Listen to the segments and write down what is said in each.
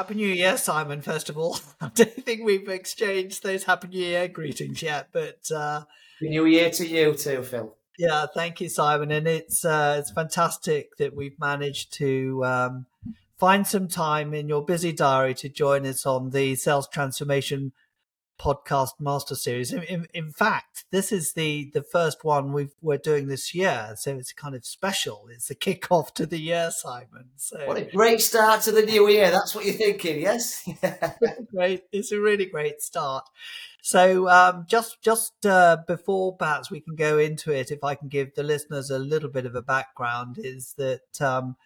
Happy New Year, Simon, first of all. I don't think we've exchanged those Happy New Year greetings yet, but uh, New Year to you too, Phil. Yeah, thank you, Simon. And it's uh, it's fantastic that we've managed to um, find some time in your busy diary to join us on the Sales Transformation podcast master series. In, in, in, fact, this is the the first one we are doing this year, so it's kind of special. It's the kickoff to the year, Simon. So what a great start to the new year! That's what you're thinking, yes? great. It's a really great start. So um, just just uh, before perhaps we can go into it, if I can give the listeners a little bit of a background, is that um,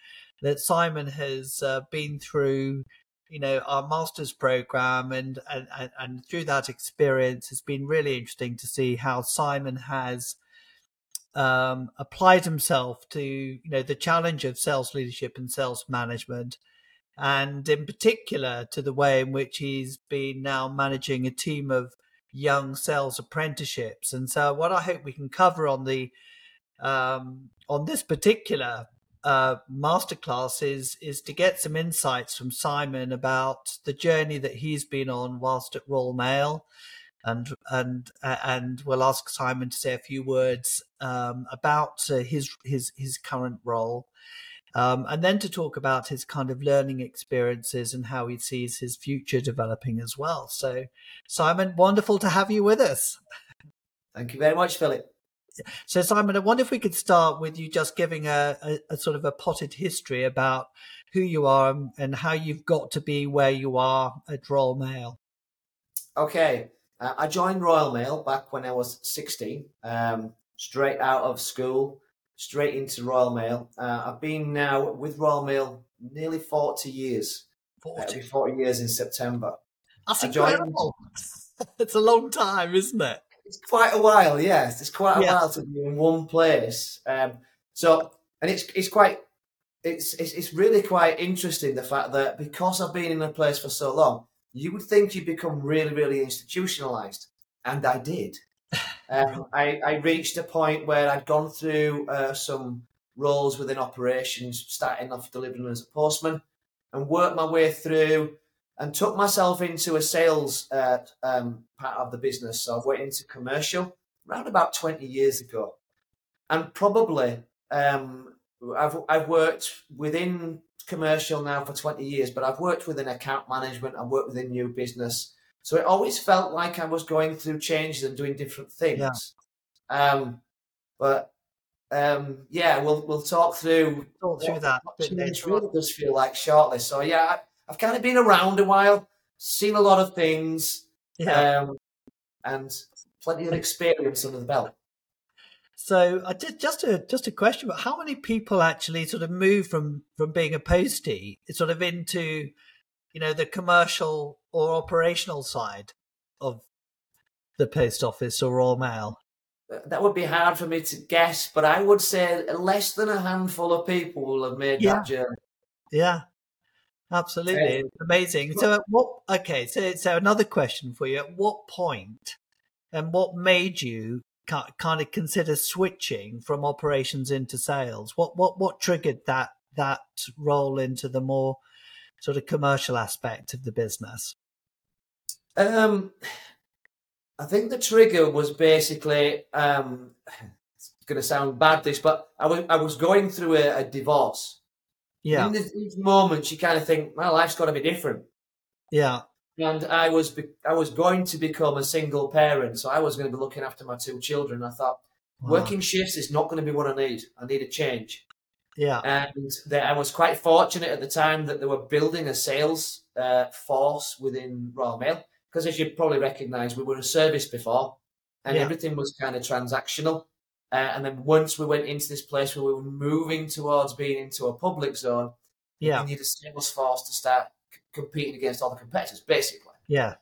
that Simon has uh, been through you know our master's program and, and and through that experience it's been really interesting to see how simon has um, applied himself to you know the challenge of sales leadership and sales management and in particular to the way in which he's been now managing a team of young sales apprenticeships. And so what i hope we can cover on the um, on this particular uh, masterclass is is to get some insights from Simon about the journey that he's been on whilst at Royal Mail, and and and we'll ask Simon to say a few words um, about uh, his his his current role, um, and then to talk about his kind of learning experiences and how he sees his future developing as well. So, Simon, wonderful to have you with us. Thank you very much, Philip. So, Simon, I wonder if we could start with you just giving a, a, a, sort of a potted history about who you are and how you've got to be where you are at Royal Mail. Okay. Uh, I joined Royal Mail back when I was 16, um, straight out of school, straight into Royal Mail. Uh, I've been now with Royal Mail nearly 40 years. 40, uh, 40 years in September. That's incredible. it's a long time, isn't it? It's quite a while. Yes, it's quite a yeah. while to be in one place. Um, so, and it's it's quite it's, it's it's really quite interesting the fact that because I've been in a place for so long, you would think you'd become really really institutionalized, and I did. Um, I, I reached a point where I'd gone through uh, some roles within operations, starting off delivering as a postman, and worked my way through and took myself into a sales uh, um, part of the business. So I've went into commercial around about 20 years ago. And probably um, I've, I've worked within commercial now for 20 years, but I've worked within account management, I've worked within new business. So it always felt like I was going through changes and doing different things. Yeah. Um, but um, yeah, we'll we'll talk through talk through that. It really does feel like shortly. So yeah, I've kind of been around a while, seen a lot of things, yeah. um, and plenty of experience under the belt. So I did just a just a question about how many people actually sort of move from from being a postie sort of into you know the commercial or operational side of the post office or Royal Mail. That would be hard for me to guess, but I would say less than a handful of people will have made yeah. that journey. Yeah, Absolutely, it's amazing. So, what? Okay, so so another question for you: At what point, and what made you kind of consider switching from operations into sales? What what what triggered that that role into the more sort of commercial aspect of the business? Um, I think the trigger was basically um, it's going to sound bad, this, but I was I was going through a, a divorce. Yeah. In these moments, you kind of think, my life's got to be different. Yeah. And I was be- I was going to become a single parent, so I was going to be looking after my two children. I thought wow. working shifts is not going to be what I need. I need a change. Yeah. And that I was quite fortunate at the time that they were building a sales uh, force within Royal Mail because, as you probably recognise, we were a service before, and yeah. everything was kind of transactional. Uh, and then once we went into this place where we were moving towards being into a public zone, yeah, we needed a sales force to start c- competing against all the competitors, basically. Yeah.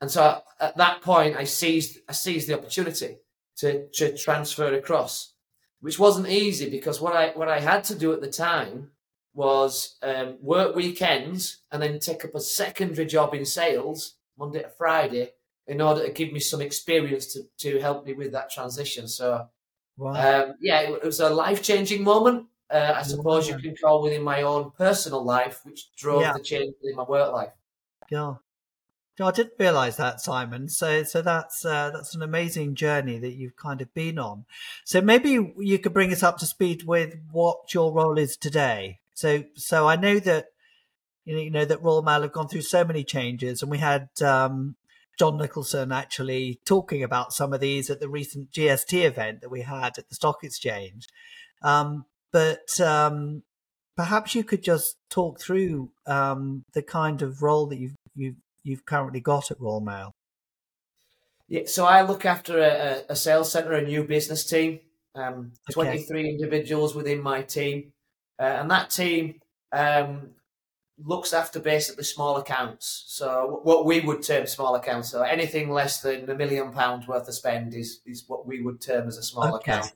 And so at that point, I seized I seized the opportunity to, to transfer across, which wasn't easy because what I what I had to do at the time was um, work weekends and then take up a secondary job in sales Monday to Friday in order to give me some experience to, to help me with that transition. So Wow. Um, yeah, it, it was a life changing moment. uh, I suppose you can call within my own personal life, which drove yeah. the change in my work life. Yeah. I didn't realise that, Simon. So, so that's uh, that's an amazing journey that you've kind of been on. So maybe you could bring us up to speed with what your role is today. So, so I know that you know that Royal Mail have gone through so many changes, and we had um, John Nicholson actually talking about some of these at the recent GST event that we had at the Stock Exchange. Um, but um, perhaps you could just talk through um, the kind of role that you've you've you've currently got at Royal Mail. Yeah, so I look after a, a sales center, a new business team. Um, okay. 23 individuals within my team, uh, and that team um, looks after basically small accounts. So what we would term small accounts, so anything less than a million pounds worth of spend is is what we would term as a small okay. account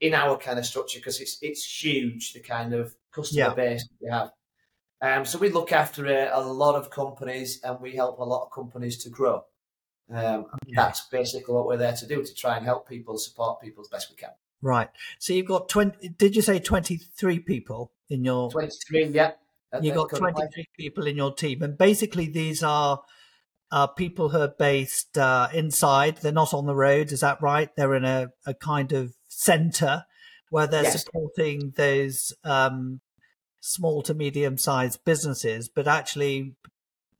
in our kind of structure because it's it's huge the kind of customer yeah. base we have. Um, so we look after a, a, lot of companies and we help a lot of companies to grow. Um, yeah. That's basically what we're there to do to try and help people, support people as best we can. Right. So you've got 20, did you say 23 people in your? 23, yeah. You've got 23 people in your team. And basically, these are uh, people who are based uh, inside. They're not on the road. Is that right? They're in a, a kind of center where they're yes. supporting those um, small to medium sized businesses, but actually,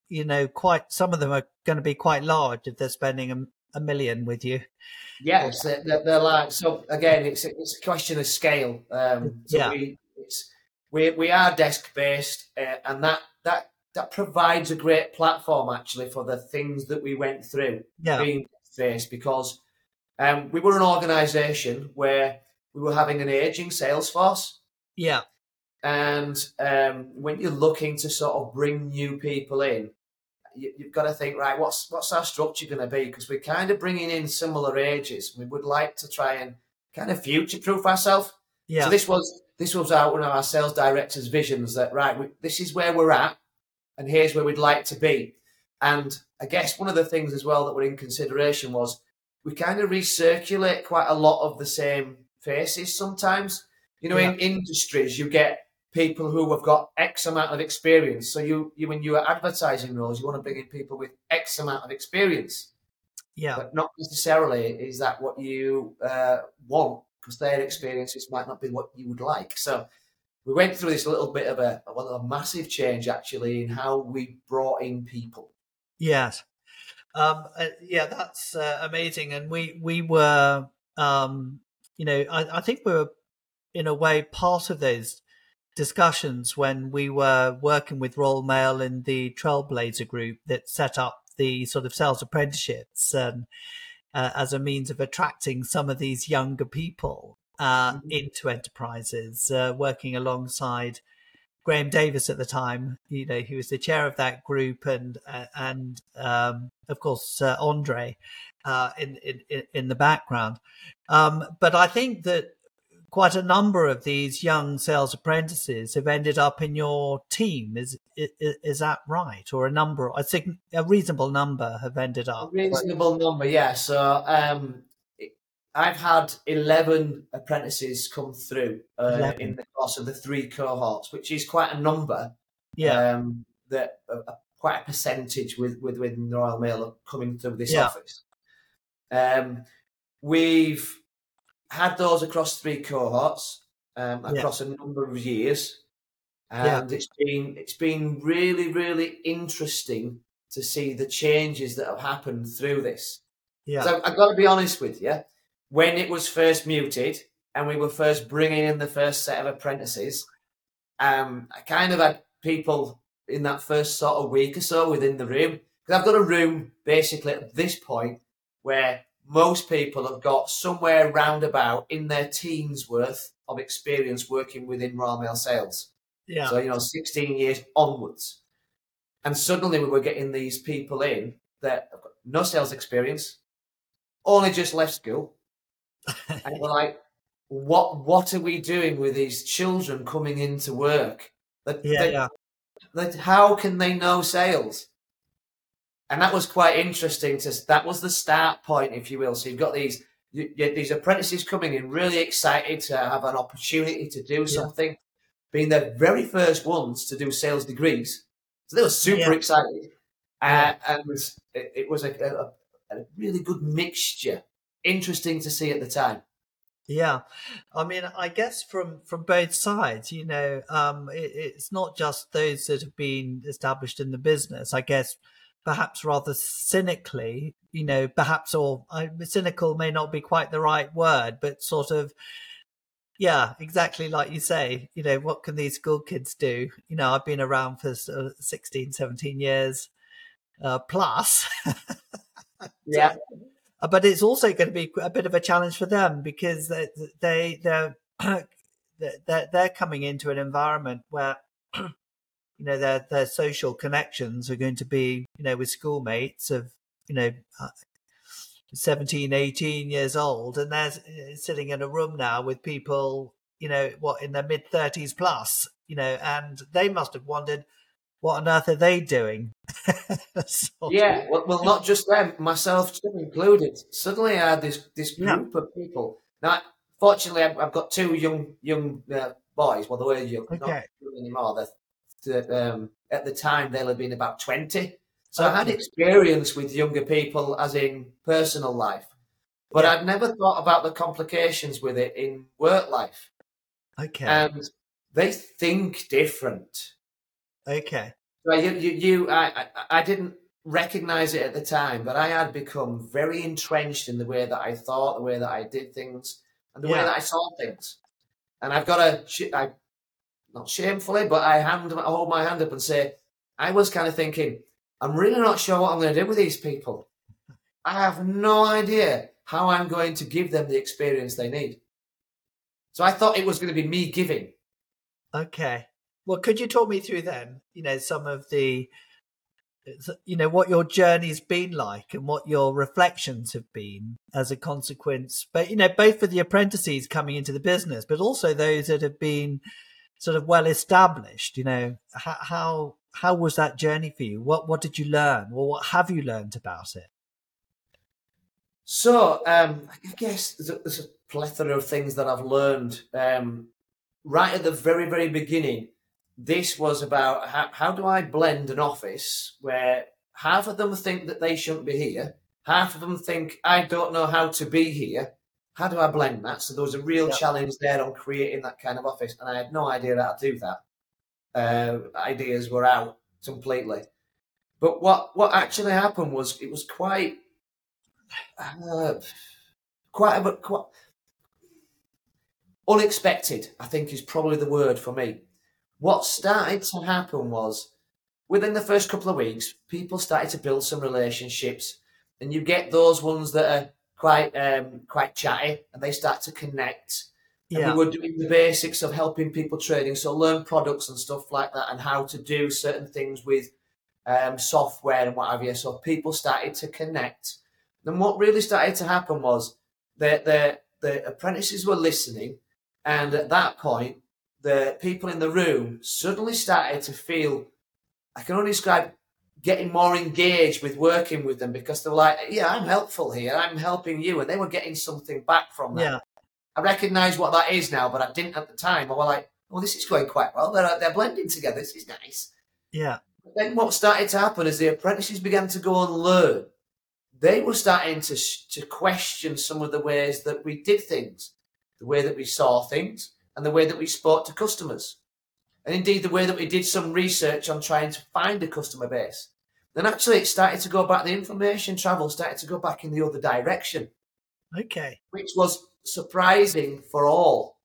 you know, quite some of them are going to be quite large if they're spending a, a million with you. Yes, they're, they're, like so. Again, it's a, it's a question of scale. Um, so yeah. we we we are desk based, uh, and that that that provides a great platform actually for the things that we went through yeah. being faced because um, we were an organisation where we were having an aging sales force. Yeah. And um, when you're looking to sort of bring new people in, you, have got to think, right, what's what's our structure going to be? Because we're kind of bringing in similar ages. We would like to try and kind of future proof ourselves. Yeah. So this was this was our, one of our sales directors' visions that right, we, this is where we're at, and here's where we'd like to be. And I guess one of the things as well that were in consideration was we kind of recirculate quite a lot of the same faces sometimes. You know, yeah. in industries, you get people who have got X amount of experience. So you, you when you are advertising roles, you want to bring in people with X amount of experience. Yeah. But not necessarily is that what you uh, want because their experiences might not be what you would like. So we went through this little bit of a, well, a massive change actually in how we brought in people. Yes. Um, uh, yeah, that's uh, amazing. And we, we were, um, you know, I, I think we were in a way part of those discussions when we were working with Royal Mail in the Trailblazer group that set up the sort of sales apprenticeships and uh, as a means of attracting some of these younger people uh, mm-hmm. into enterprises, uh, working alongside Graham Davis at the time. You know, he was the chair of that group, and uh, and um, of course Andre uh, in, in in the background. Um, but I think that quite a number of these young sales apprentices have ended up in your team. Is is, is that right? Or a number? I think a reasonable number have ended up. A reasonable number, yeah. So um, I've had eleven apprentices come through uh, in the course of the three cohorts, which is quite a number. Yeah. Um, that uh, quite a percentage with with within the Royal Mail coming through this yeah. office. Um, we've had those across three cohorts um, across yeah. a number of years, and yeah. it's been it's been really really interesting to see the changes that have happened through this. Yeah. So I've got to be honest with you. When it was first muted and we were first bringing in the first set of apprentices, um, I kind of had people in that first sort of week or so within the room because I've got a room basically at this point where most people have got somewhere roundabout in their teens worth of experience working within Royal Mail sales. Yeah. So, you know, 16 years onwards. And suddenly we were getting these people in that have got no sales experience, only just left school. and we're like, what what are we doing with these children coming into work? That, yeah, yeah. That how can they know sales? And that was quite interesting. To that was the start point, if you will. So you've got these you, you, these apprentices coming in really excited to have an opportunity to do something, being the very first ones to do sales degrees. So they were super yeah. excited. Uh, and it, it was a, a, a really good mixture. Interesting to see at the time. Yeah, I mean, I guess from from both sides, you know, um, it, it's not just those that have been established in the business. I guess perhaps rather cynically, you know, perhaps or uh, cynical may not be quite the right word, but sort of, yeah, exactly like you say, you know, what can these school kids do? You know, I've been around for sort 16, 17 years uh, plus. yeah. Uh, but it's also going to be a bit of a challenge for them because they, they they're they're, they're coming into an environment where you know their their social connections are going to be you know with schoolmates of you know uh, 17 18 years old and they're uh, sitting in a room now with people you know what in their mid 30s plus you know and they must have wondered what on earth are they doing? yeah, well, well, not just them, myself included. Suddenly, I had this this group yeah. of people. Now, fortunately, I've, I've got two young young uh, boys. Well, they were young, okay. not young anymore. They're, um, at the time, they'll have been about twenty. So. I had experience with younger people, as in personal life, but yeah. I'd never thought about the complications with it in work life. Okay, and they think different Okay. Well, you, you, you I, I, I didn't recognize it at the time, but I had become very entrenched in the way that I thought, the way that I did things, and the yeah. way that I saw things. And I've got to, I, not shamefully, but I hand, I hold my hand up and say, I was kind of thinking, I'm really not sure what I'm going to do with these people. I have no idea how I'm going to give them the experience they need. So I thought it was going to be me giving. Okay. Well, could you talk me through then, you know, some of the, you know, what your journey's been like and what your reflections have been as a consequence, but, you know, both for the apprentices coming into the business, but also those that have been sort of well established, you know, how, how, how was that journey for you? What, what did you learn? Or what have you learned about it? So, um, I guess there's a, there's a plethora of things that I've learned. Um, right at the very, very beginning, this was about how, how do I blend an office where half of them think that they shouldn't be here, half of them think I don't know how to be here. How do I blend that? So there was a real challenge there on creating that kind of office, and I had no idea how to do that. Uh, ideas were out completely. But what what actually happened was it was quite uh, quite a quite unexpected. I think is probably the word for me what started to happen was within the first couple of weeks, people started to build some relationships, and you get those ones that are quite um, quite chatty, and they start to connect. Yeah. And we were doing the basics of helping people trading, so learn products and stuff like that, and how to do certain things with um, software and what have you. So people started to connect. Then what really started to happen was that the the apprentices were listening, and at that point, the people in the room suddenly started to feel, I can only describe getting more engaged with working with them because they're like, yeah, I'm helpful here. I'm helping you. And they were getting something back from that. Yeah. I recognize what that is now, but I didn't at the time. I was like, well, this is going quite well. They're, they're blending together. This is nice. Yeah. But then what started to happen is the apprentices began to go and learn, they were starting to, to question some of the ways that we did things, the way that we saw things, and the way that we spoke to customers. And indeed, the way that we did some research on trying to find a customer base. Then actually, it started to go back, the information travel started to go back in the other direction. Okay. Which was surprising for all.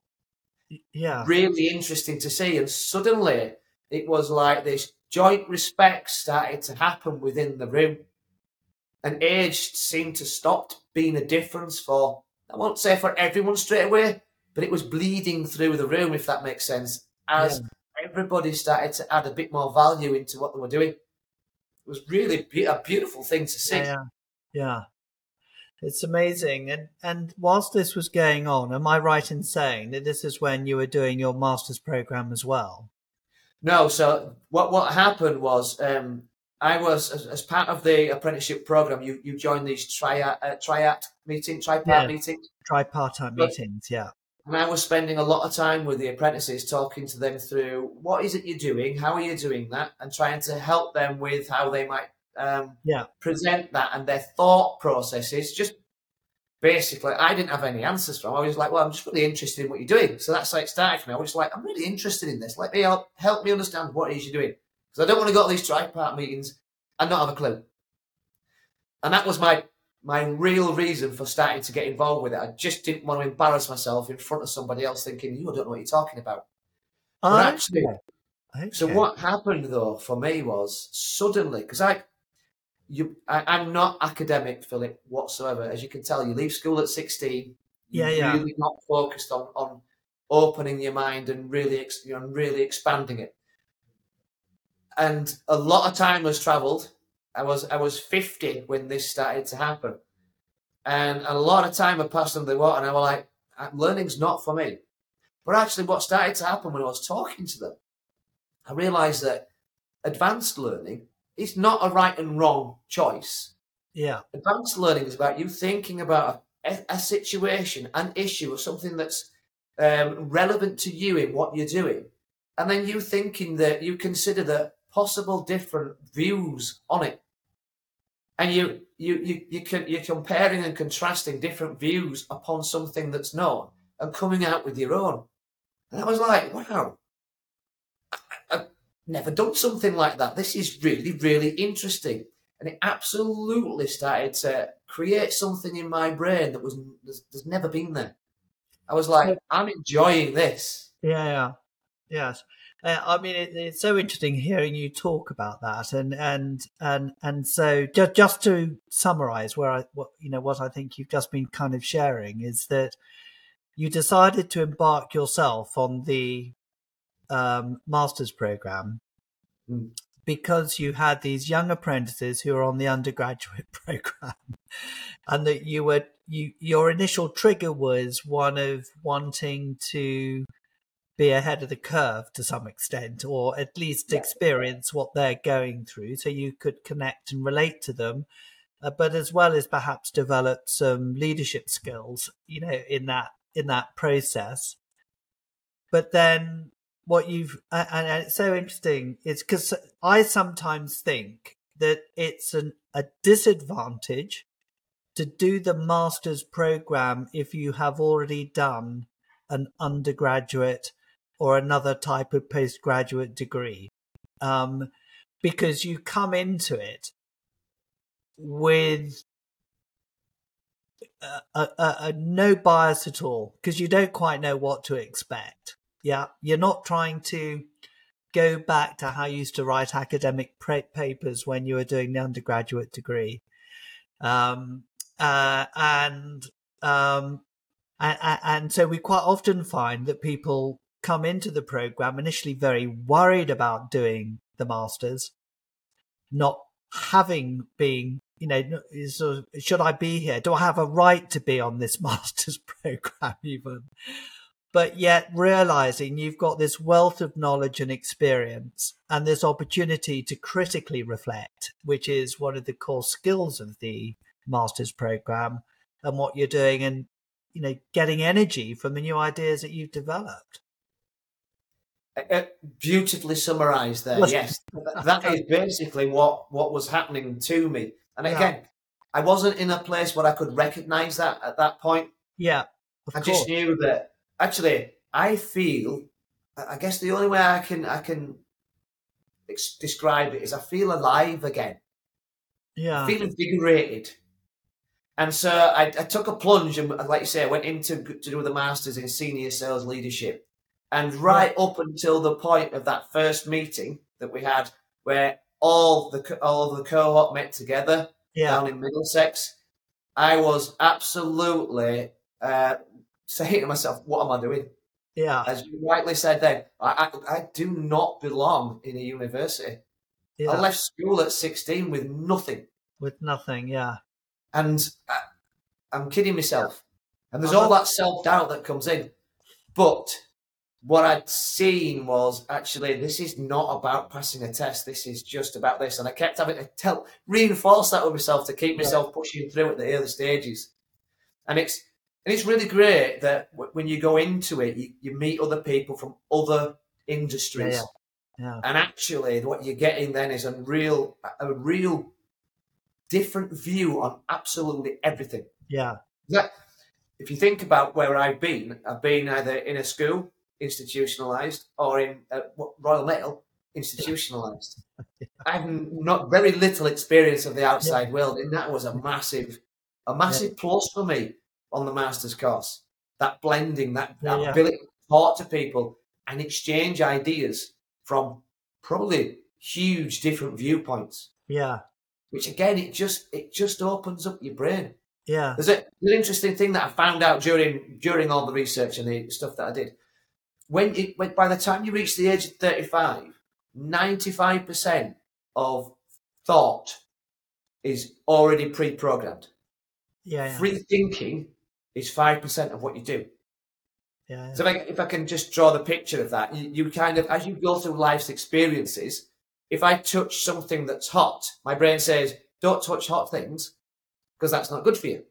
Yeah. Really interesting to see. And suddenly, it was like this joint respect started to happen within the room. And age seemed to stop being a difference for, I won't say for everyone straight away, but it was bleeding through the room, if that makes sense, as yeah. Everybody started to add a bit more value into what they were doing. It was really be- a beautiful thing to see. Yeah, yeah. It's amazing. And and whilst this was going on, am I right in saying that this is when you were doing your master's program as well? No. So what what happened was um, I was as, as, part of the apprenticeship program. You you joined these triad uh, triad meeting, tripart yeah, meetings, tripartite meetings. Yeah, and I was spending a lot of time with the apprentices, talking to them through what is it you're doing, how are you doing that, and trying to help them with how they might um, yeah. present that and their thought processes. Just basically, I didn't have any answers from. I was like, well, I'm just really interested in what you're doing. So that's like started for me. I was like, I'm really interested in this. Let me help help me understand what it is you're doing because I don't want to go to these tripart meetings and not have a clue. And that was my my real reason for starting to get involved with it. I just didn't want to embarrass myself in front of somebody else thinking, you don't know what you're talking about. Oh, actually, okay. so what happened though for me was suddenly, because I, you, I, am not academic, Philip, whatsoever. As you can tell, you leave school at 16. Yeah, yeah. Really not focused on, on opening your mind and really, you know, really expanding it and a lot of time has travelled. I was I was 50 when this started to happen, and a lot of time had passed under the water, and I was like, uh, learning's not for me. But actually, what started to happen when I was talking to them, I realised that advanced learning is not a right and wrong choice. Yeah, advanced learning is about you thinking about a, a situation, an issue, or something that's um, relevant to you in what you're doing, and then you thinking that you consider that possible different views on it. And you you you you can you're comparing and contrasting different views upon something that's known and coming out with your own. And I was like, wow, I, have never done something like that. This is really, really interesting. And it absolutely started to create something in my brain that was there's, there's never been there. I was like, I'm enjoying this. Yeah, yeah, yes. Uh, I mean, it, it's so interesting hearing you talk about that, and and and and so just just to summarise, where I what you know what I think you've just been kind of sharing is that you decided to embark yourself on the um, master's program mm. because you had these young apprentices who are on the undergraduate program, and that you were you your initial trigger was one of wanting to be ahead of the curve to some extent, or at least yeah. experience what they're going through, so you could connect and relate to them, uh, but as well as perhaps develop some leadership skills, you know, in that in that process. But then what you've and, and it's so interesting is because I sometimes think that it's an, a disadvantage to do the master's program if you have already done an undergraduate or another type of postgraduate degree um, because you come into it with a, a, a no bias at all because you don't quite know what to expect. Yeah, you're not trying to go back to how you used to write academic papers when you were doing the undergraduate degree. Um, uh, and, um, and, and so we quite often find that people come into the program initially very worried about doing the masters, not having been, you know, should I be here? Do I have a right to be on this master's program even? But yet realizing you've got this wealth of knowledge and experience and this opportunity to critically reflect, which is one of the core skills of the master's program and what you're doing and, you know, getting energy from the new ideas that you've developed. Uh, beautifully summarised there. yes, that is basically what what was happening to me. And again, yeah. I wasn't in a place where I could recognise that at that point. Yeah, I course. just knew that. Actually, I feel. I guess the only way I can I can describe it is I feel alive again. Yeah, I feel invigorated. And so I, I, took a plunge, and like you say, I went into to do the masters in senior sales leadership. And right up until the point of that first meeting that we had, where all the all the cohort met together yeah. down in Middlesex, I was absolutely uh, saying to myself, "What am I doing?" Yeah, as you rightly said, then I, I, I do not belong in a university. Yeah. I left school at sixteen with nothing. With nothing, yeah. And I, I'm kidding myself. And there's all that self doubt that comes in, but what I'd seen was actually this is not about passing a test. This is just about this, and I kept having to tell reinforce that with myself to keep myself yeah. pushing through at the early stages. And it's and it's really great that w- when you go into it, you, you meet other people from other industries. Yeah, yeah. And actually, what you're getting then is a real, a real different view on absolutely everything. Yeah. That, if you think about where I've been, I've been either in a school, institutionalized, or in uh, Royal Mail, institutionalized. I have not very little experience of the outside yeah. world, and that was a massive, a massive yeah. plus for me on the master's course. That blending, that, that yeah, ability to talk to people and exchange ideas from probably huge different viewpoints. Yeah. Which again, it just it just opens up your brain. Yeah. There's a, an interesting thing that I found out during during all the research and the stuff that I did. When it when, by the time you reach the age of 35, 95% of thought is already pre-programmed. Yeah, yeah. Free thinking is five percent of what you do. Yeah. So if I, if I, can just draw the picture of that, you, you kind of as you go through life's experiences, if I touch something that's hot, my brain says, "Don't touch hot things," because that's not good for you.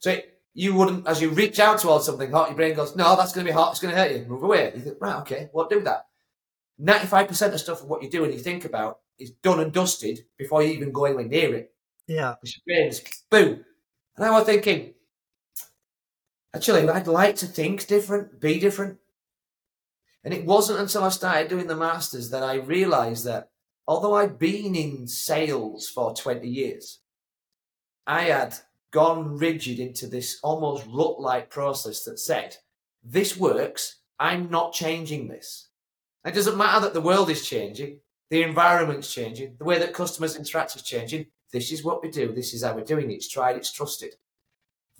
So it, you wouldn't, as you reach out towards something hot, your brain goes, "No, that's going to be hot. It's going to hurt you. Move away." You think, "Right, okay, well, do that." Ninety-five percent of stuff of what you do and you think about is done and dusted before you even go anywhere near it. Yeah. Your brain's boom. And I was thinking, actually, I'd like to think different, be different. And it wasn't until I started doing the masters that I realized that although I'd been in sales for 20 years, I had gone rigid into this almost rut like process that said, this works, I'm not changing this. It doesn't matter that the world is changing, the environment's changing, the way that customers interact is changing. This is what we do, this is how we're doing it. It's tried, it's trusted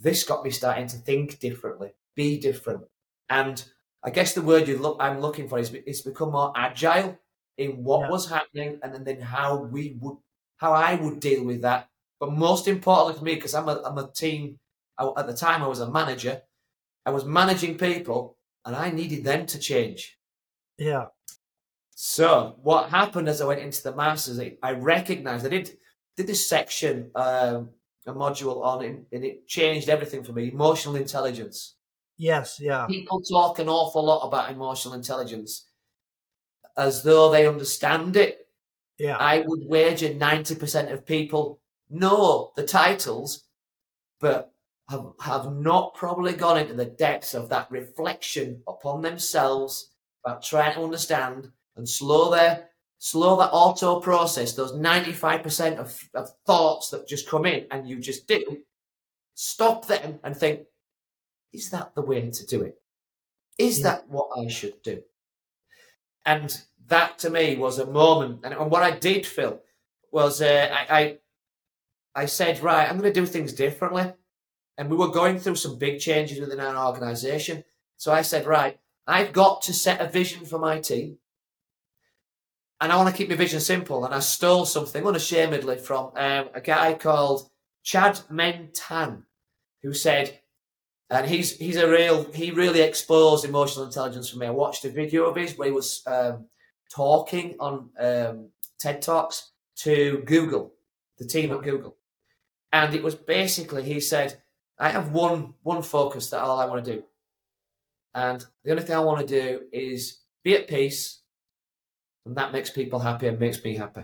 this got me starting to think differently, be different. And I guess the word you look I'm looking for is it's become more agile in what yeah. was happening and then, then how we would how I would deal with that. But most importantly for me, because I'm a, I'm a team at the time I was a manager, I was managing people and I needed them to change. Yeah. So what happened as I went into the masters, I recognized I did did this section um, a module on it, and it changed everything for me. Emotional intelligence. Yes, yeah. People talk an awful lot about emotional intelligence as though they understand it. Yeah. I would wager 90% of people know the titles, but have, have not probably gone into the depths of that reflection upon themselves about trying to understand and slow their slow that auto process, those 95% of, of thoughts that just come in and you just do, stop them and think, is that the way to do it? Is yeah. that what I should do? And that to me was a moment. And, and what I did feel was uh, I, I, I said, right, I'm going to do things differently. And we were going through some big changes within our organization. So I said, right, I've got to set a vision for my team and I want to keep my vision simple. And I stole something unashamedly from um, a guy called Chade-Meng Tan, who said, and he's he's a real he really exposed emotional intelligence for me. I watched a video of his where he was um, talking on um, TED Talks to Google, the team at Google, and it was basically he said, "I have one one focus that all I want to do, and the only thing I want to do is be at peace." and that makes people happy and makes me happy.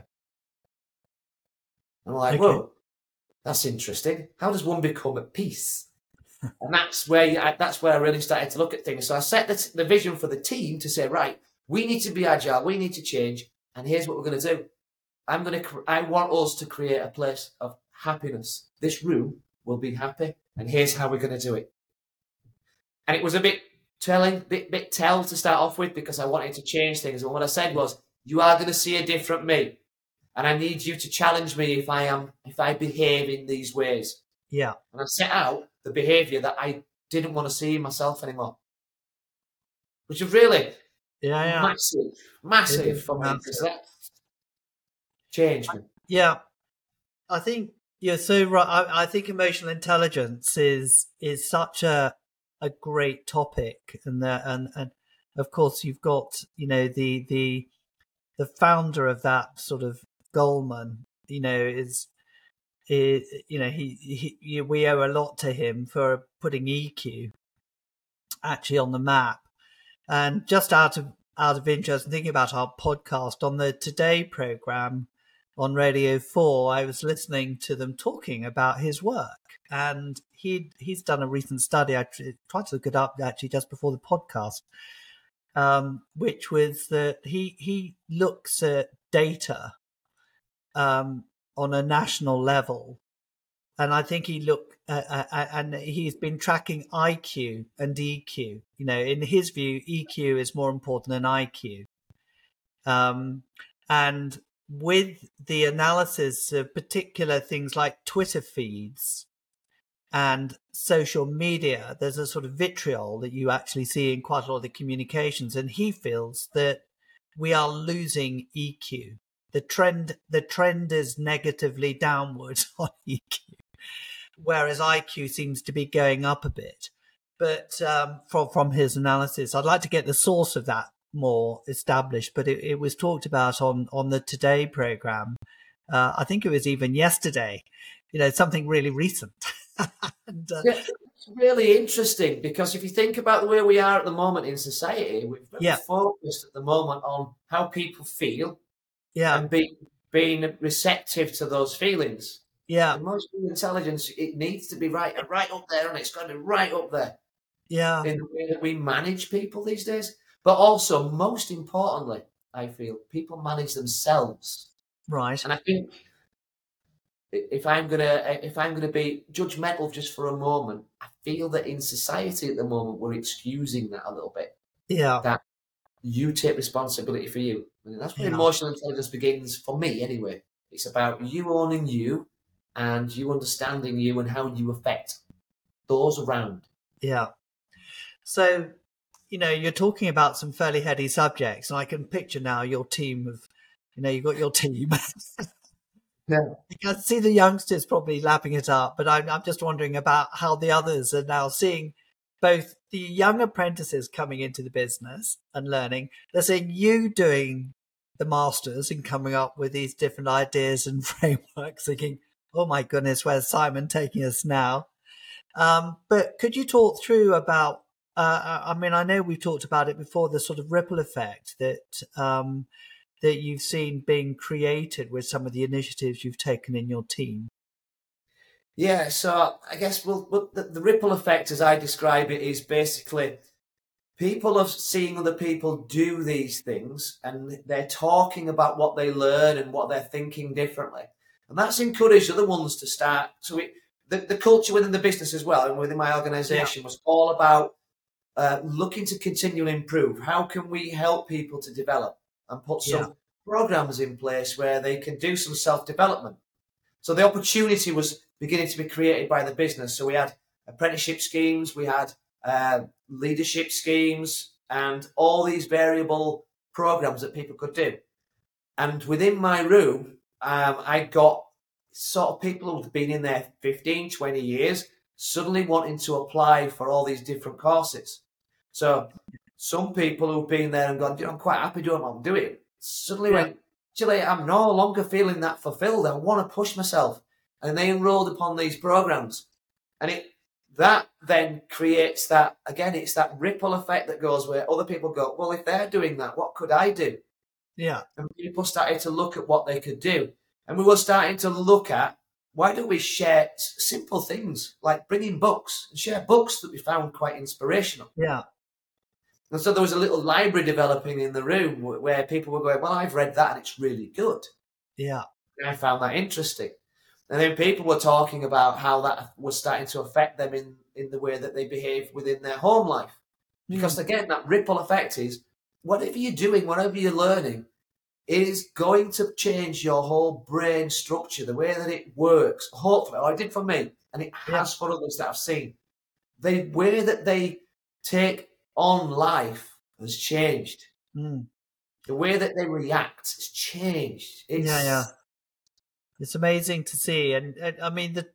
I'm like, okay. whoa, that's interesting. How does one become at peace? and that's where you, that's where I really started to look at things. So I set the, the vision for the team to say, right, we need to be agile, we need to change, and here's what we're going to do. I'm going to, I want us to create a place of happiness. This room will be happy, and here's how we're going to do it. And it was a bit telling, bit bit tell to start off with because I wanted to change things. And what I said was, you are going to see a different me. And I need you to challenge me if I am, if I behave in these ways. Yeah. And I set out the behavior that I didn't want to see in myself anymore. Which is really yeah, yeah. massive, massive for me because that changed me. Yeah. I think you're so right. I, I think emotional intelligence is is such a a great topic and that and and of course, you've got you know the the the founder of that sort of Goleman, you know, is is you know he, he we owe a lot to him for putting EQ actually on the map. And just out of out of interest thinking about our podcast on the Today program on Radio 4, I was listening to them talking about his work. And he he's done a recent study. I tried to look it up actually just before the podcast, um, which was that he he looks at data um, on a national level, and I think he looked uh, uh, uh, and he's been tracking IQ and EQ. You know, in his view, EQ is more important than IQ. Um, and with the analysis of particular things like Twitter feeds and social media, there's a sort of vitriol that you actually see in quite a lot of the communications. And he feels that we are losing EQ. The trend, the trend is negatively downward on EQ, whereas IQ seems to be going up a bit. But um, from from his analysis, I'd like to get the source of that more established. But it, it was talked about on on the Today program. Uh, I think it was even yesterday. You know, something really recent. and, uh, yeah, it's really interesting because if you think about the way we are at the moment in society, we're very yeah. focused at the moment on how people feel, yeah, and being being receptive to those feelings. Yeah, emotional intelligence it needs to be right right up there, and it's got to be right up there. Yeah, in the way that we manage people these days, but also most importantly, I feel people manage themselves. Right, and I think if I'm gonna if I'm gonna be judgmental just for a moment, I feel that in society at the moment we're excusing that a little bit. Yeah. That you take responsibility for you. And that's where yeah. emotional intelligence begins for me anyway. It's about you owning you and you understanding you and how you affect those around. Yeah. So, you know, you're talking about some fairly heady subjects, and I can picture now your team of, you know, you've got your team Yeah. You can see the youngsters probably lapping it up, but I'm, I'm just wondering about how the others are now seeing both the young apprentices coming into the business and learning. They're seeing you doing the masters and coming up with these different ideas and frameworks, thinking, oh my goodness, where's Simon taking us now? Um, but could you talk through about? Uh, I mean, I know we've talked about it before. The sort of ripple effect that um, that you've seen being created with some of the initiatives you've taken in your team? Yeah, so I guess well, the, the ripple effect, as I describe it, is basically people are seeing other people do these things and they're talking about what they learn and what they're thinking differently. And that's encouraged other ones to start. So it, the, the culture within the business as well and within my organization yeah. was all about uh, looking to continually improve. How can we help people to develop? and put some yeah. programs in place where they can do some self development. So the opportunity was beginning to be created by the business. So we had apprenticeship schemes, we had uh, leadership schemes, and all these variable programs that people could do. And within my room, um, I got sort of people who've been in there 15, 20 years suddenly wanting to apply for all these different courses. So some people who've been there and gone, you know, I'm quite happy doing what I'm doing, suddenly yeah. went, actually, I'm no longer feeling that fulfilled. I want to push myself. And they enrolled upon these programs. And it that then creates that again, it's that ripple effect that goes where other people go, Well, if they're doing that, what could I do? Yeah. And people started to look at what they could do. And we were starting to look at why don't we share simple things like bringing books and share books that we found quite inspirational. Yeah. And so there was a little library developing in the room where people were going, Well, I've read that and it's really good. Yeah. And I found that interesting. And then people were talking about how that was starting to affect them in, in the way that they behave within their home life. Because mm. again, that ripple effect is whatever you're doing, whatever you're learning, is going to change your whole brain structure, the way that it works. Hopefully, or it did for me, and it has yeah. for others that I've seen. The way that they take on life has changed. Mm. The way that they react has changed. It's, yeah, yeah. It's amazing to see, and, and I mean, the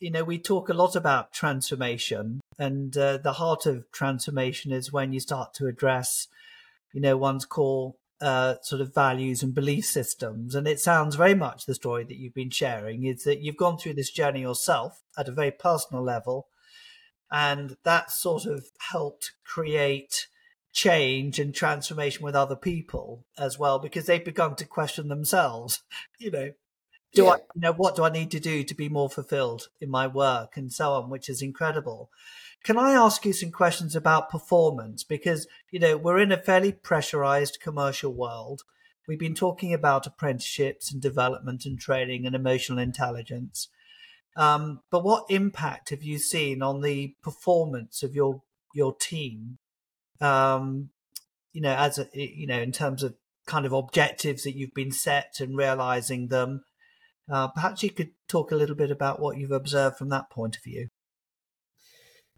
you know we talk a lot about transformation, and uh, the heart of transformation is when you start to address, you know, one's core uh, sort of values and belief systems. And it sounds very much the story that you've been sharing is that you've gone through this journey yourself at a very personal level, and that sort of helped create change and transformation with other people as well because they've begun to question themselves you know do yeah. I, you know, what do I need to do to be more fulfilled in my work and so on, which is incredible. Can I ask you some questions about performance? Because, you know, we're in a fairly pressurized commercial world. We've been talking about apprenticeships and development and training and emotional intelligence. Um, but what impact have you seen on the performance of your your team? Um, you know, as a, you know, in terms of kind of objectives that you've been set and realizing them, uh, perhaps you could talk a little bit about what you've observed from that point of view.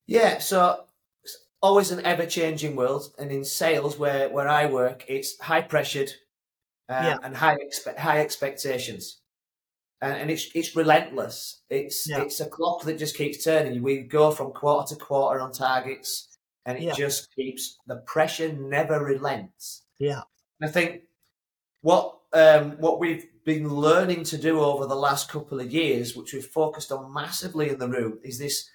Yeah, so it's always an ever changing world, and in sales, where where I work, it's high pressured uh, yeah. and high expe- high expectations, and, and, it's it's relentless. It's yeah. it's a clock that just keeps turning. We go from quarter to quarter on targets, and it yeah. just keeps the pressure never relents. Yeah, and I think what um, what we've been learning to do over the last couple of years, which we've focused on massively in the room, is this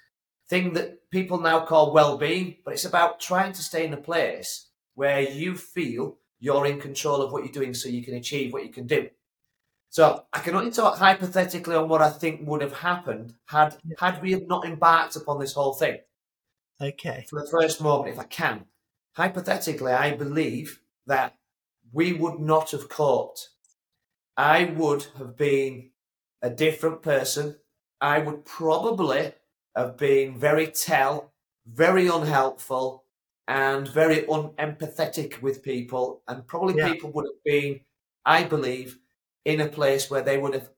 thing that people now call well-being, but it's about trying to stay in a place where you feel you're in control of what you're doing, so you can achieve what you can do. So I can only talk hypothetically on what I think would have happened had had we not embarked upon this whole thing. Okay. For the first moment, if I can, hypothetically, I believe that we would not have coped I would have been a different person. I would probably have been very tell, very unhelpful, and very unempathetic with people. And probably yeah. people would have been, I believe, in a place where they would have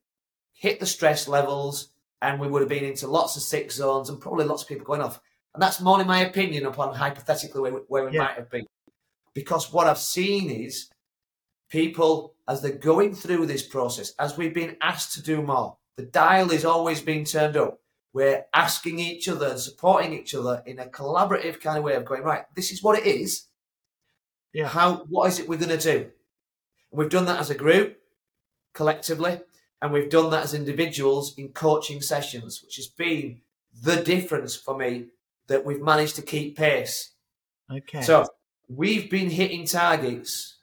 hit the stress levels and we would have been into lots of sick zones and probably lots of people going off. And that's more in my opinion upon hypothetically where we, where we yeah. might have been. Because what I've seen is people, as they're going through this process, as we've been asked to do more, the dial is always being turned up. We're asking each other and supporting each other in a collaborative kind of way of going, right, this is what it is. Yeah. How, what is it we're going to do? We've done that as a group, collectively, and we've done that as individuals in coaching sessions, which has been the difference for me that we've managed to keep pace. Okay. So we've been hitting targets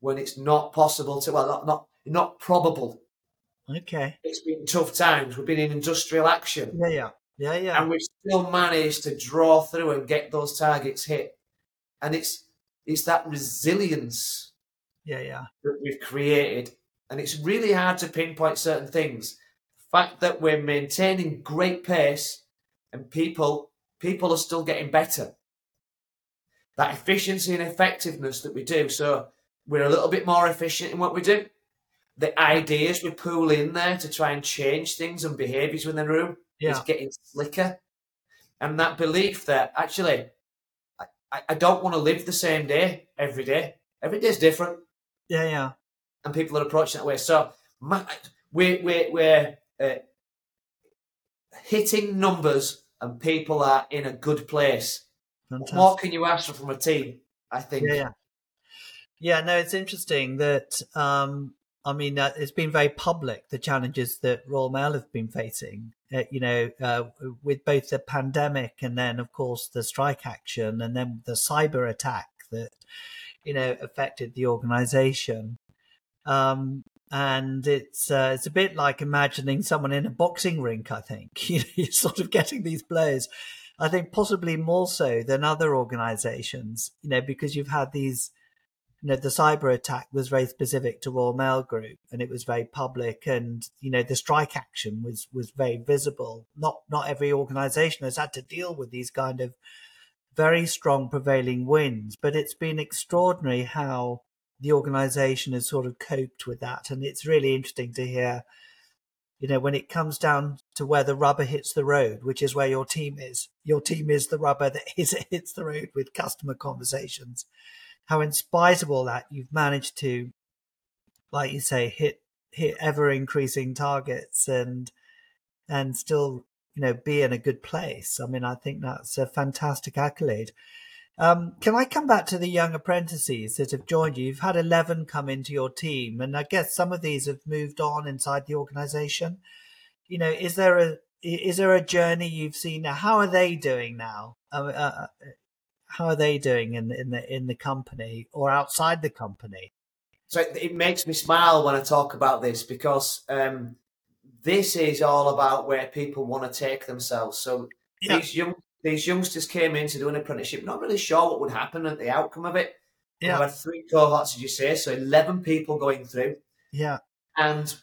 when it's not possible to, well, not, not, not probable. Okay. It's been tough times. We've been in industrial action. Yeah, yeah. Yeah, yeah. And we've still managed to draw through and get those targets hit. And it's it's that resilience yeah, yeah. that we've created. And it's really hard to pinpoint certain things. The fact that we're maintaining great pace and people people are still getting better. That efficiency and effectiveness that we do. So we're a little bit more efficient in what we do. The ideas we pull in there to try and change things and behaviours within the room yeah. is getting slicker. And that belief that actually, I, I don't want to live the same day every day. Every day is different. Yeah, yeah. And people are approaching that way. So we're, we're, we're uh, hitting numbers and people are in a good place. Fantastic. What can you ask for from a team? I think. Yeah, yeah. Yeah, no, it's interesting that um, I mean uh, it's been very public the challenges that Royal Mail have been facing. Uh, you know, uh, with both the pandemic and then, of course, the strike action and then the cyber attack that you know affected the organisation. Um, and it's uh, it's a bit like imagining someone in a boxing rink. I think you're sort of getting these players. I think possibly more so than other organisations. You know, because you've had these you know, the cyber attack was very specific to Royal Mail Group and it was very public and, you know, the strike action was, was very visible. Not, not every organization has had to deal with these kind of very strong prevailing winds, but it's been extraordinary how the organization has sort of coped with that. And it's really interesting to hear, you know, when it comes down to where the rubber hits the road, which is where your team is, your team is the rubber that hits the road with customer conversations how in spite of all that, you've managed to, like you say, hit hit ever increasing targets and and still you know, be in a good place. I mean, I think that's a fantastic accolade. Um, can I come back to the young apprentices that have joined you? You've had 11 come into your team, and I guess some of these have moved on inside the organization. You know, is there a is there a journey you've seen now? How are they doing now? Uh, uh, how are they doing in the, in the in the company or outside the company? So it, it makes me smile when I talk about this because um, this is all about where people want to take themselves. So yeah. these young these youngsters came in to do an apprenticeship, not really sure what would happen at the outcome of it. Yeah. We had three cohorts, as you say, so 11 people going through. Yeah. And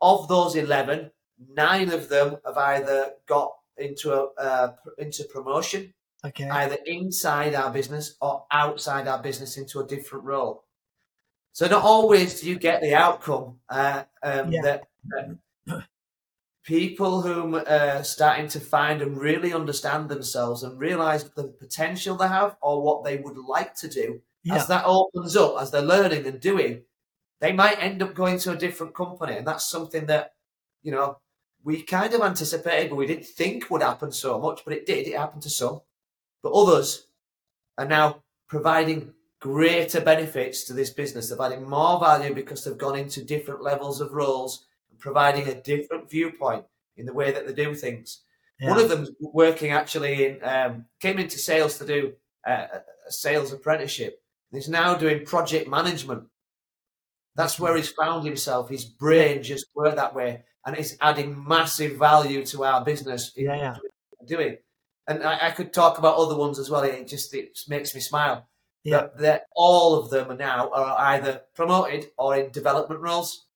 of those 11, nine of them have either got into a uh, into promotion, okay, either inside our business or outside our business into a different role. So not always do you get the outcome uh, um, yeah. that, that people who are starting to find and really understand themselves and realize the potential they have or what they would like to do yeah. as that opens up as they're learning and doing they might end up going to a different company. And that's something that you know we kind of anticipated but we didn't think would happen so much but it did. It happened to some. But others are now providing greater benefits to this business. They're adding more value because they've gone into different levels of roles providing a different viewpoint in the way that they do things. Yeah. One of them working actually in um, came into sales to do uh, a sales apprenticeship. He's now doing project management. That's where he's found himself. His brain just worked that way, and it's adding massive value to our business. Yeah, yeah. Doing, and I, I, could talk about other ones as well. It just it makes me smile. Yeah, that all of them are now are either promoted or in development roles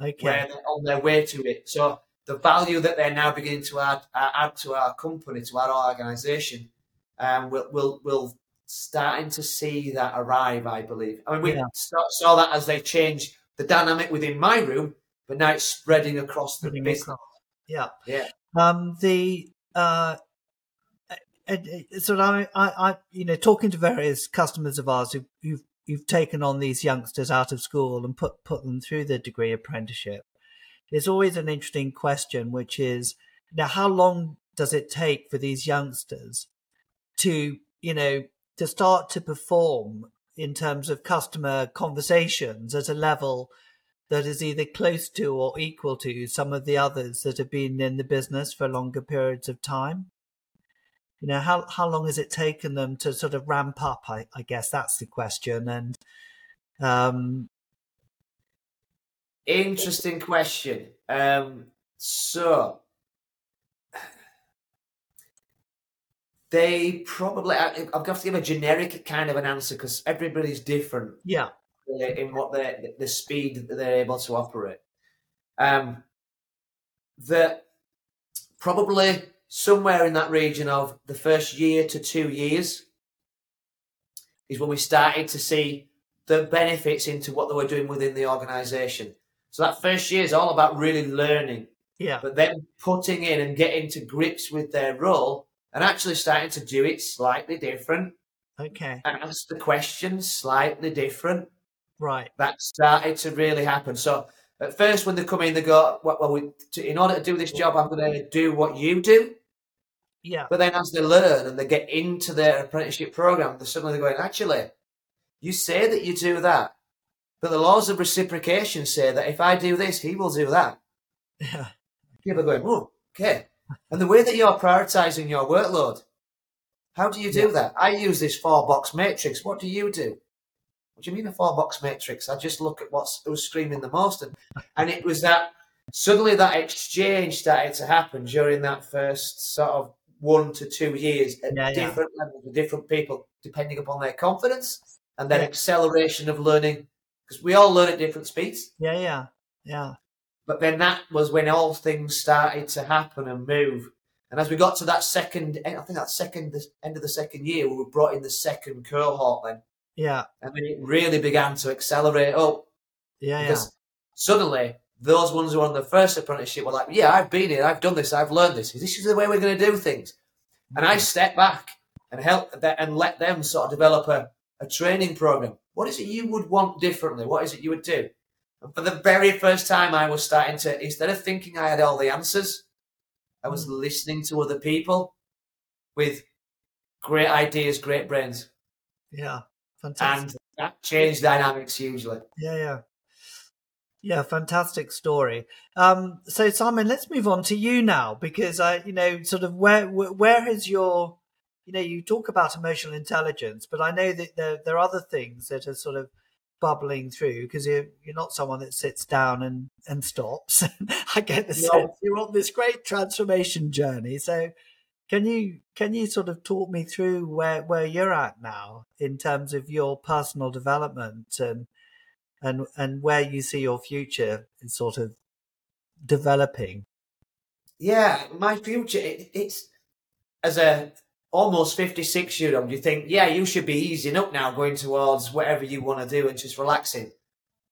okay. where they're on their way to it. So the value that they're now beginning to add uh, add to our company, to our organisation, um, we'll, we'll, we'll starting to see that arrive. I believe. I mean, we yeah. saw that as they change the dynamic within my room, but now it's spreading across the spreading business. Across. Yeah, yeah. Um, the uh, so I, I, I, you know, talking to various customers of ours who, who've you've taken on these youngsters out of school and put put them through the degree apprenticeship. There's always an interesting question, which is now how long does it take for these youngsters to, you know, to start to perform in terms of customer conversations at a level that is either close to or equal to some of the others that have been in the business for longer periods of time? You know how how long has it taken them to sort of ramp up i, I guess that's the question. And um interesting question. Um so they probably i've got to give a generic kind of an answer because everybody's different yeah. in what the the speed that they're able to operate. Um that probably somewhere in that region of the first year to two years is when we started to see the benefits into what they were doing within the organization. So that first year is all about really learning. Yeah. But then putting in and getting to grips with their role and actually starting to do it slightly different. Okay. And ask the questions slightly different. Right. That started to really happen. So at first, when they come in, they go, "Well, we, to, in order to do this job, I'm going to do what you do." Yeah. But then as they learn and they get into their apprenticeship program, they're suddenly going, "Actually, you say that you do that, but the laws of reciprocation say that if I do this, he will do that." Yeah. People are going, "Oh, okay." And the way that you're prioritizing your workload, how do you do yeah. that? I use this four box matrix. What do you do? What do you mean a four box matrix? I just look at what's who's screaming the most, and and it was that suddenly that exchange started to happen during that first sort of one to two years at yeah, different yeah. levels with different people, depending upon their confidence and their yeah. acceleration of learning. Because we all learn at different speeds. Yeah, yeah, yeah. But then that was when all things started to happen and move. And as we got to that second, I think that second the end of the second year, we were brought in the second cohort then. Yeah. And then it really began to accelerate up. Yeah, because yeah. suddenly those ones who were on the first apprenticeship were like, "Yeah, I've been here, I've done this, I've learned this. This is the way we're going to do things." And I step back and help that and let them sort of develop a, a training program. What is it you would want differently? What is it you would do? And for the very first time, I was starting to instead of thinking I had all the answers, I was mm. listening to other people with great ideas, great brains. Yeah, fantastic. And that changed dynamics hugely. Yeah, yeah. Yeah, fantastic story. Um, so Simon, let's move on to you now because I, you know, sort of where where has your, you know, you talk about emotional intelligence, but I know that there there are other things that are sort of bubbling through because you're you're not someone that sits down and and stops. I get the no. sense you're on this great transformation journey. So can you can you sort of talk me through where where you're at now in terms of your personal development and and and where you see your future is sort of developing? Yeah, my future it, it's as a almost 56 year old, you think, yeah, you should be easing up now, going towards whatever you want to do and just relaxing.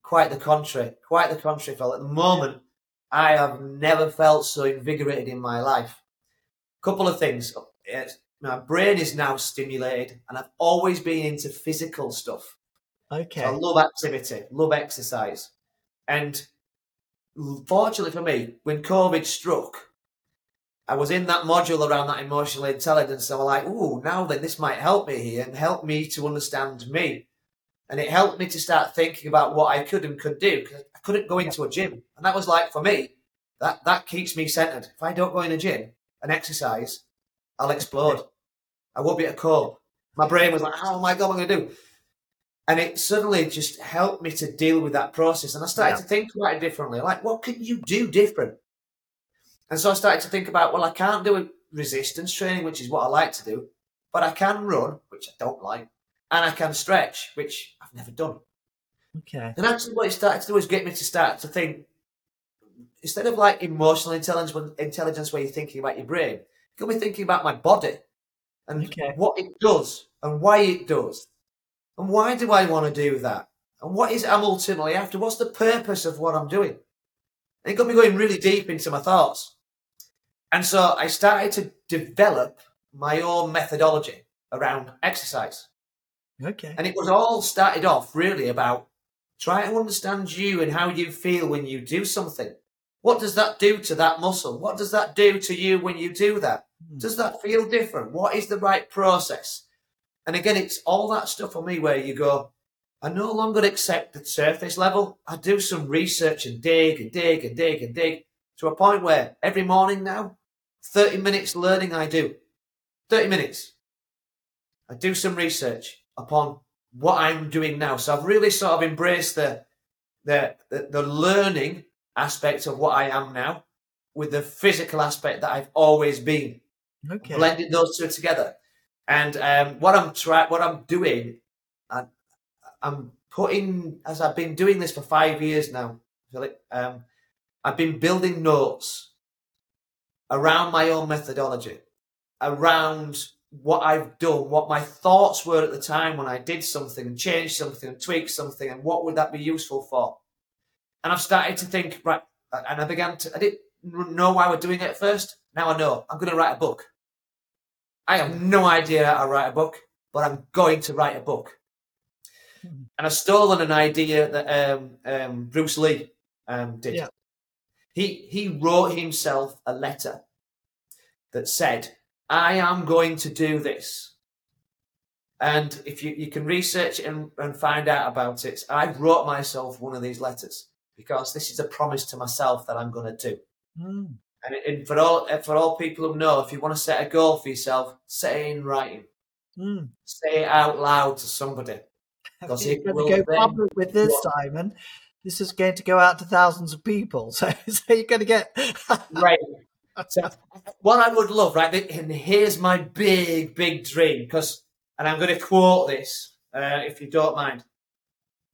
Quite the contrary. Quite the contrary, Phil. At the moment, I have never felt so invigorated in my life. Couple of things. My brain is now stimulated, and I've always been into physical stuff. Okay. So I love activity, love exercise. And fortunately for me, when COVID struck, I was in that module around that emotional intelligence. So I'm like, ooh, now then this might help me here and help me to understand me. And it helped me to start thinking about what I could and could do because I couldn't go into a gym. And that was like, for me, that, that keeps me centered. If I don't go in a gym and exercise, I'll explode. I won't be able to cope. My brain was like, oh my God, what am I going to do? And it suddenly just helped me to deal with that process. And I started yeah. to think about it differently. Like, what can you do different? And so I started to think about, well, I can't do resistance training, which is what I like to do, but I can run, which I don't like, and I can stretch, which I've never done. Okay. And actually, what it started to do is get me to start to think, instead of like emotional intelligence, intelligence where you're thinking about your brain, you got me thinking about my body and okay. what it does and why it does and why do I want to do that? And what is it I'm ultimately after? What's the purpose of what I'm doing? And it got me going really deep into my thoughts. And so I started to develop my own methodology around exercise. Okay. And it was all started off really about trying to understand you and how you feel when you do something. What does that do to that muscle? What does that do to you when you do that? Hmm. Does that feel different? What is the right process? And again, it's all that stuff for me where you go, I no longer accept the surface level. I do some research and dig and dig and dig and dig to a point where every morning now, 30 minutes learning I do. 30 minutes. I do some research upon what I'm doing now. So I've really sort of embraced the, the, the, the learning aspect of what I am now with the physical aspect that I've always been. Okay. Blending those two together. And um, what I'm trying, what I'm doing, I, I'm putting as I've been doing this for five years now, Philip. Um, I've been building notes around my own methodology, around what I've done, what my thoughts were at the time when I did something and changed something and tweaked something, and what would that be useful for? And I've started to think, right, and I began to, I didn't know why we're doing it at first. Now I know. I'm going to write a book. I have no idea how to write a book, but I'm going to write a book. Hmm. And I've stolen an idea that um, um, Bruce Lee um, did. Yeah. He he wrote himself a letter that said, "I am going to do this." And if you, you can research and, and find out about it, I wrote myself one of these letters because this is a promise to myself that I'm going to do. Mm. And, and for all for all people who know, if you want to set a goal for yourself, say it in writing. Mm. Say it out loud to somebody. Because it will go public with this, Simon. This is going to go out to thousands of people. So, so you're going to get right. So, what I would love, right? And here's my big, big dream, because, and I'm going to quote this, uh, if you don't mind.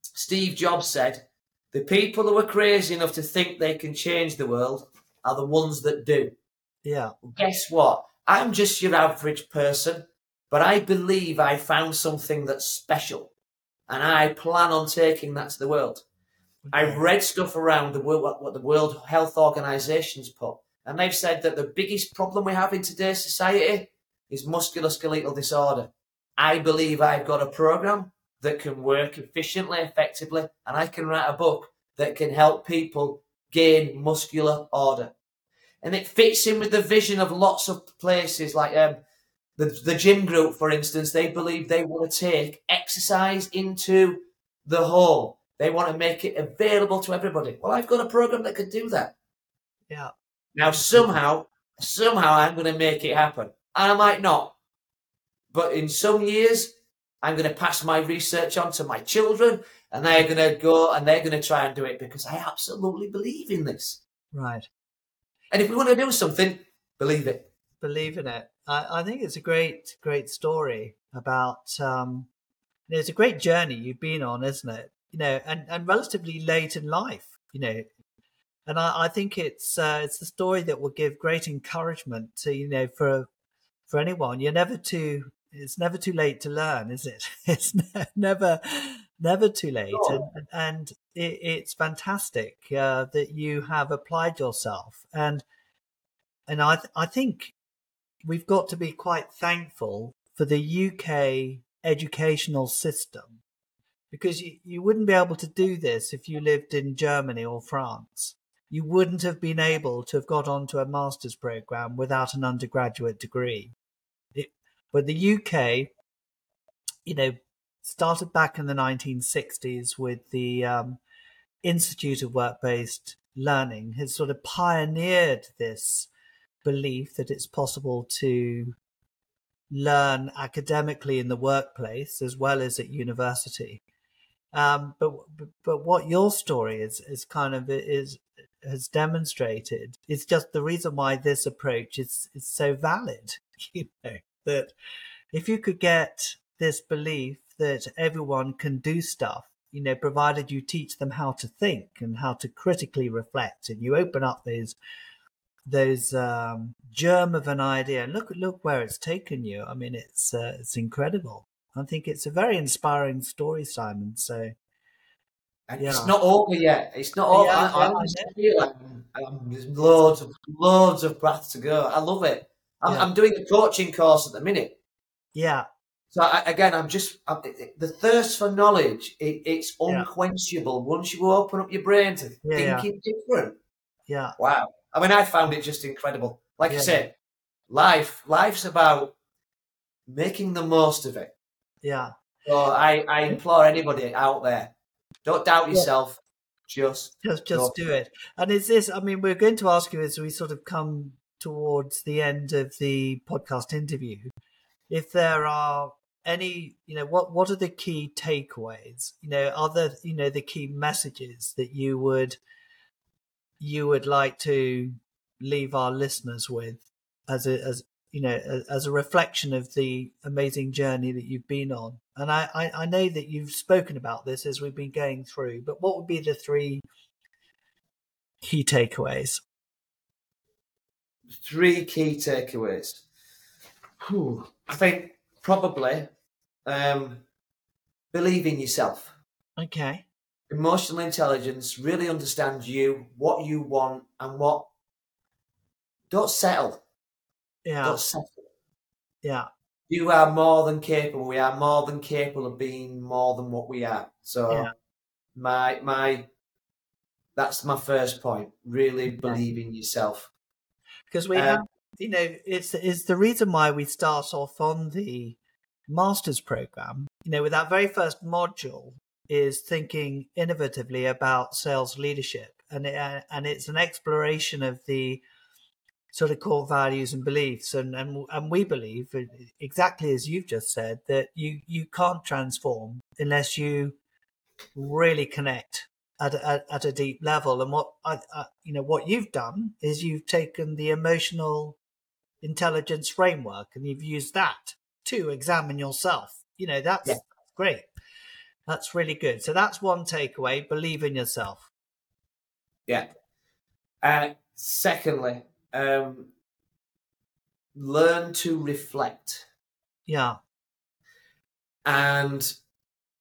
Steve Jobs said, "The people who are crazy enough to think they can change the world are the ones that do. Yeah. Guess what? I'm just your average person, but I believe I found something that's special, and I plan on taking that to the world. Okay. I've read stuff around the world, what the World Health Organization's put, and they've said that the biggest problem we have in today's society is musculoskeletal disorder. I believe I've got a program that can work efficiently, effectively, and I can write a book that can help people gain muscular order. and it fits in with the vision of lots of places like um, the the gym group, for instance. They believe they want to take exercise into the home. They want to make it available to everybody. Well, I've got a program that could do that. Yeah. Now somehow, somehow, I'm going to make it happen, and I might not. But in some years, I'm going to pass my research on to my children, and they're going to go and they're going to try and do it because I absolutely believe in this. Right. And if we want to do something, believe it. Believe in it. I, I think it's a great, great story about. Um, it's a great journey you've been on, isn't it? You know, and, and relatively late in life. You know, and I, I think it's uh, it's the story that will give great encouragement to you know for for anyone. You're never too it's never too late to learn, is it? It's never never too late, sure. and, and it, it's fantastic uh, that you have applied yourself, and and I th- I think we've got to be quite thankful for the UK educational system because you, you wouldn't be able to do this if you lived in Germany or France. You wouldn't have been able to have got onto a master's program without an undergraduate degree. But the UK, you know, started back in the 1960s with the um, Institute of Work Based Learning, has sort of pioneered this belief that it's possible to learn academically in the workplace as well as at university. Um, but but what your story is is kind of is has demonstrated is just the reason why this approach is is so valid. You know that if you could get this belief that everyone can do stuff, you know, provided you teach them how to think and how to critically reflect, and you open up those those um, germ of an idea. And look, look where it's taken you. I mean, it's uh, it's incredible. I think it's a very inspiring story, Simon. So, yeah. it's not over yet. It's not over. Yeah, I, I, I feel like um, there's loads of loads of breath to go. I love it. I'm, yeah. I'm doing a coaching course at the minute. Yeah. So I, again, I'm just I'm, the thirst for knowledge. It, it's unquenchable once you open up your brain to thinking different. Yeah. Wow. I mean, I found it just incredible. Like yeah. I said, life, life's about making the most of it. Yeah. So I, I implore anybody out there, don't doubt yourself. Just, just, just do it. And is this? I mean, we're going to ask you as we sort of come towards the end of the podcast interview, if there are any, you know, what what are the key takeaways? You know, are you know, the key messages that you would you would like to leave our listeners with as a as you know as a reflection of the amazing journey that you've been on? And I, I, I know that you've spoken about this as we've been going through but what would be the three key takeaways three key takeaways Whew. i think probably um, believe in yourself okay emotional intelligence really understands you, what you want, and what. Don't settle. Yeah. Don't settle. Yeah. You are more than capable. We are more than capable of being more than what we are. So, yeah. my my, that's my first point. Really believe in yourself. Because we um, have, you know, it's it's the reason why we start off on the master's program. You know, with that very first module, is thinking innovatively about sales leadership, and it, uh, and it's an exploration of the sort of core values and beliefs, and and and we believe uh, exactly as you've just said that you you can't transform unless you really connect at a, at a deep level. And what I, I, you know what you've done is you've taken the emotional intelligence framework and you've used that to examine yourself. You know that's yeah. great. That's really good. So that's one takeaway. Believe in yourself. Yeah. Uh, secondly, um, learn to reflect. Yeah. And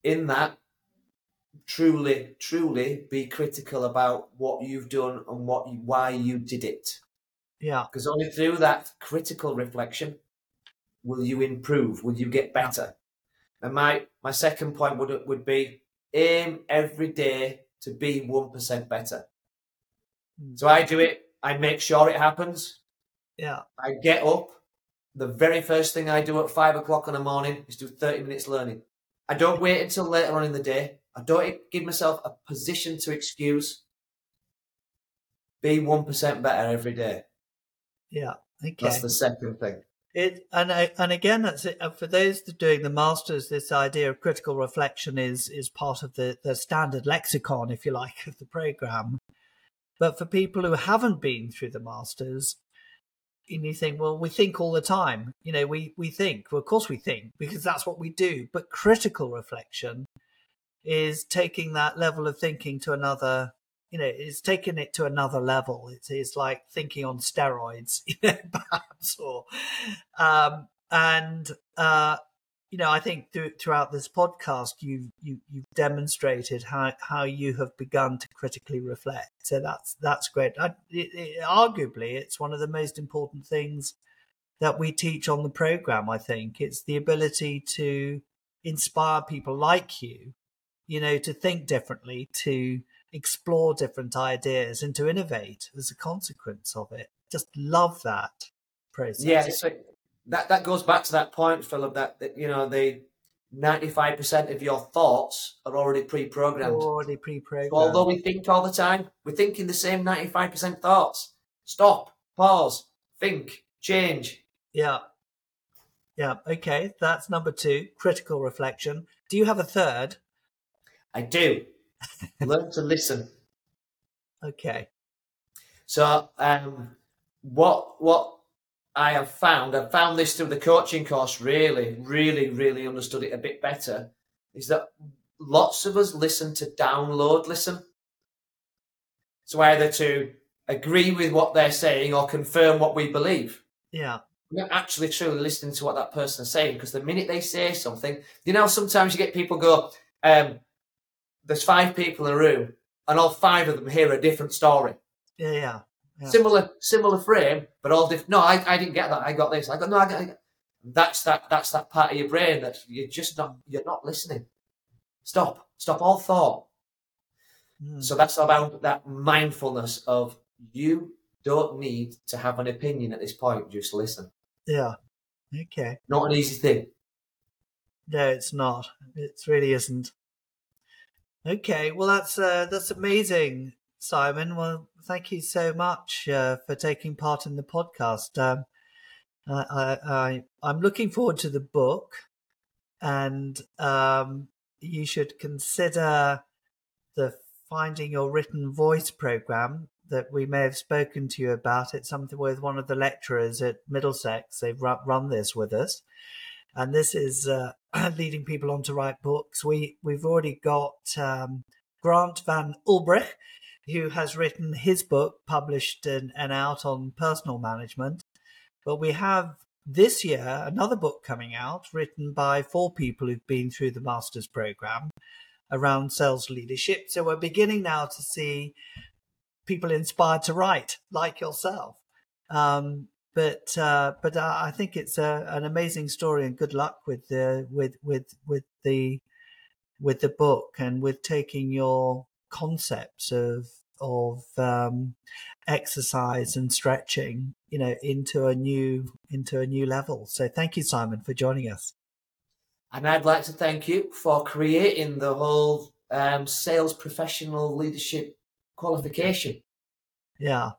in that, truly, truly be critical about what you've done and what you, why you did it. Yeah. Because only through that critical reflection will you improve, will you get better. And my my second point would would be aim every day to be one percent better. Mm. So I do it I make sure it happens. Yeah. I get up. The very first thing I do at five o'clock in the morning is do 30 minutes learning. I don't wait until later on in the day. I don't give myself a position to excuse. Be 1% better every day. Yeah. Okay. That's the second thing. It and and again, that's it. For those doing the masters, this idea of critical reflection is is part of the the standard lexicon, if you like, of the program. But for people who haven't been through the masters, and you think, well, we think all the time. You know, we we think. Well, of course we think because that's what we do. But critical reflection is taking that level of thinking to another you know, it's taking it to another level. It's, like thinking on steroids, you know, perhaps, or, um, and, uh, you know, I think th- throughout this podcast, you've, you, have you have demonstrated how, how you have begun to critically reflect. So that's, that's great. I, it, it, arguably, it's one of the most important things that we teach on the program. I think it's the ability to inspire people like you, you know, to think differently, to, explore different ideas and to innovate as a consequence of it. Just love that process. Yeah, so that that goes back to that point, Philip. That, that you know the ninety five percent of your thoughts are already pre programmed. Already pre programmed. although we think all the time, we're thinking the same ninety five percent thoughts. Stop, pause, think, change. Yeah. Yeah. Okay. That's number two. Critical reflection. Do you have a third? I do. Learn to listen. Okay. So, um, what what I have found, I've found this through the coaching course. Really, really, really understood it a bit better. Is that lots of us listen to download listen. So either to agree with what they're saying or confirm what we believe. Yeah. We're not actually truly listening to what that person is saying because the minute they say something, you know, sometimes you get people go, um, there's five people in a room and all five of them hear a different story. Yeah, yeah. yeah. Similar, similar frame, but all different. No, I, I didn't get that. I got this. I got no. I got, I got. That's that. That's that part of your brain that you're just not. You're not listening. Stop. Stop all thought. Mm. So that's about that mindfulness of you don't need to have an opinion at this point. Just listen. Yeah. Okay. Not an easy thing. No, it's not. It really isn't. Okay, well that's uh, that's amazing, Simon. Well, thank you so much uh, for taking part in the podcast. Um, I, I, I am looking forward to the book, and um, you should consider the Finding Your Written Voice program that we may have spoken to you about. It's something with one of the lecturers at Middlesex. They've run, run this with us and this is uh, leading people on to write books. We we've already got um, Grant Van Ulbrich, who has written his book, published and, and out on personal management. But we have this year another book coming out, written by four people who've been through the master's program around sales leadership. So we're beginning now to see people inspired to write, like yourself. Um, but uh, but I think it's a, an amazing story, and good luck with the with with with the with the book and with taking your concepts of of um, exercise and stretching, you know, into a new into a new level. So thank you, Simon, for joining us. And I'd like to thank you for creating the whole um, sales professional leadership qualification. Yeah,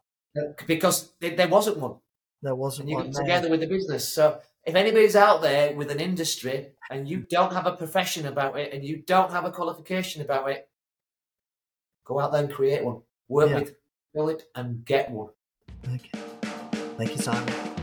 because there wasn't one. There wasn't you one get together with the business. So if anybody's out there with an industry and you mm. don't have a profession about it and you don't have a qualification about it, go out there and create one. Work yeah. with, build it, and get one. Okay. Thank you, Simon.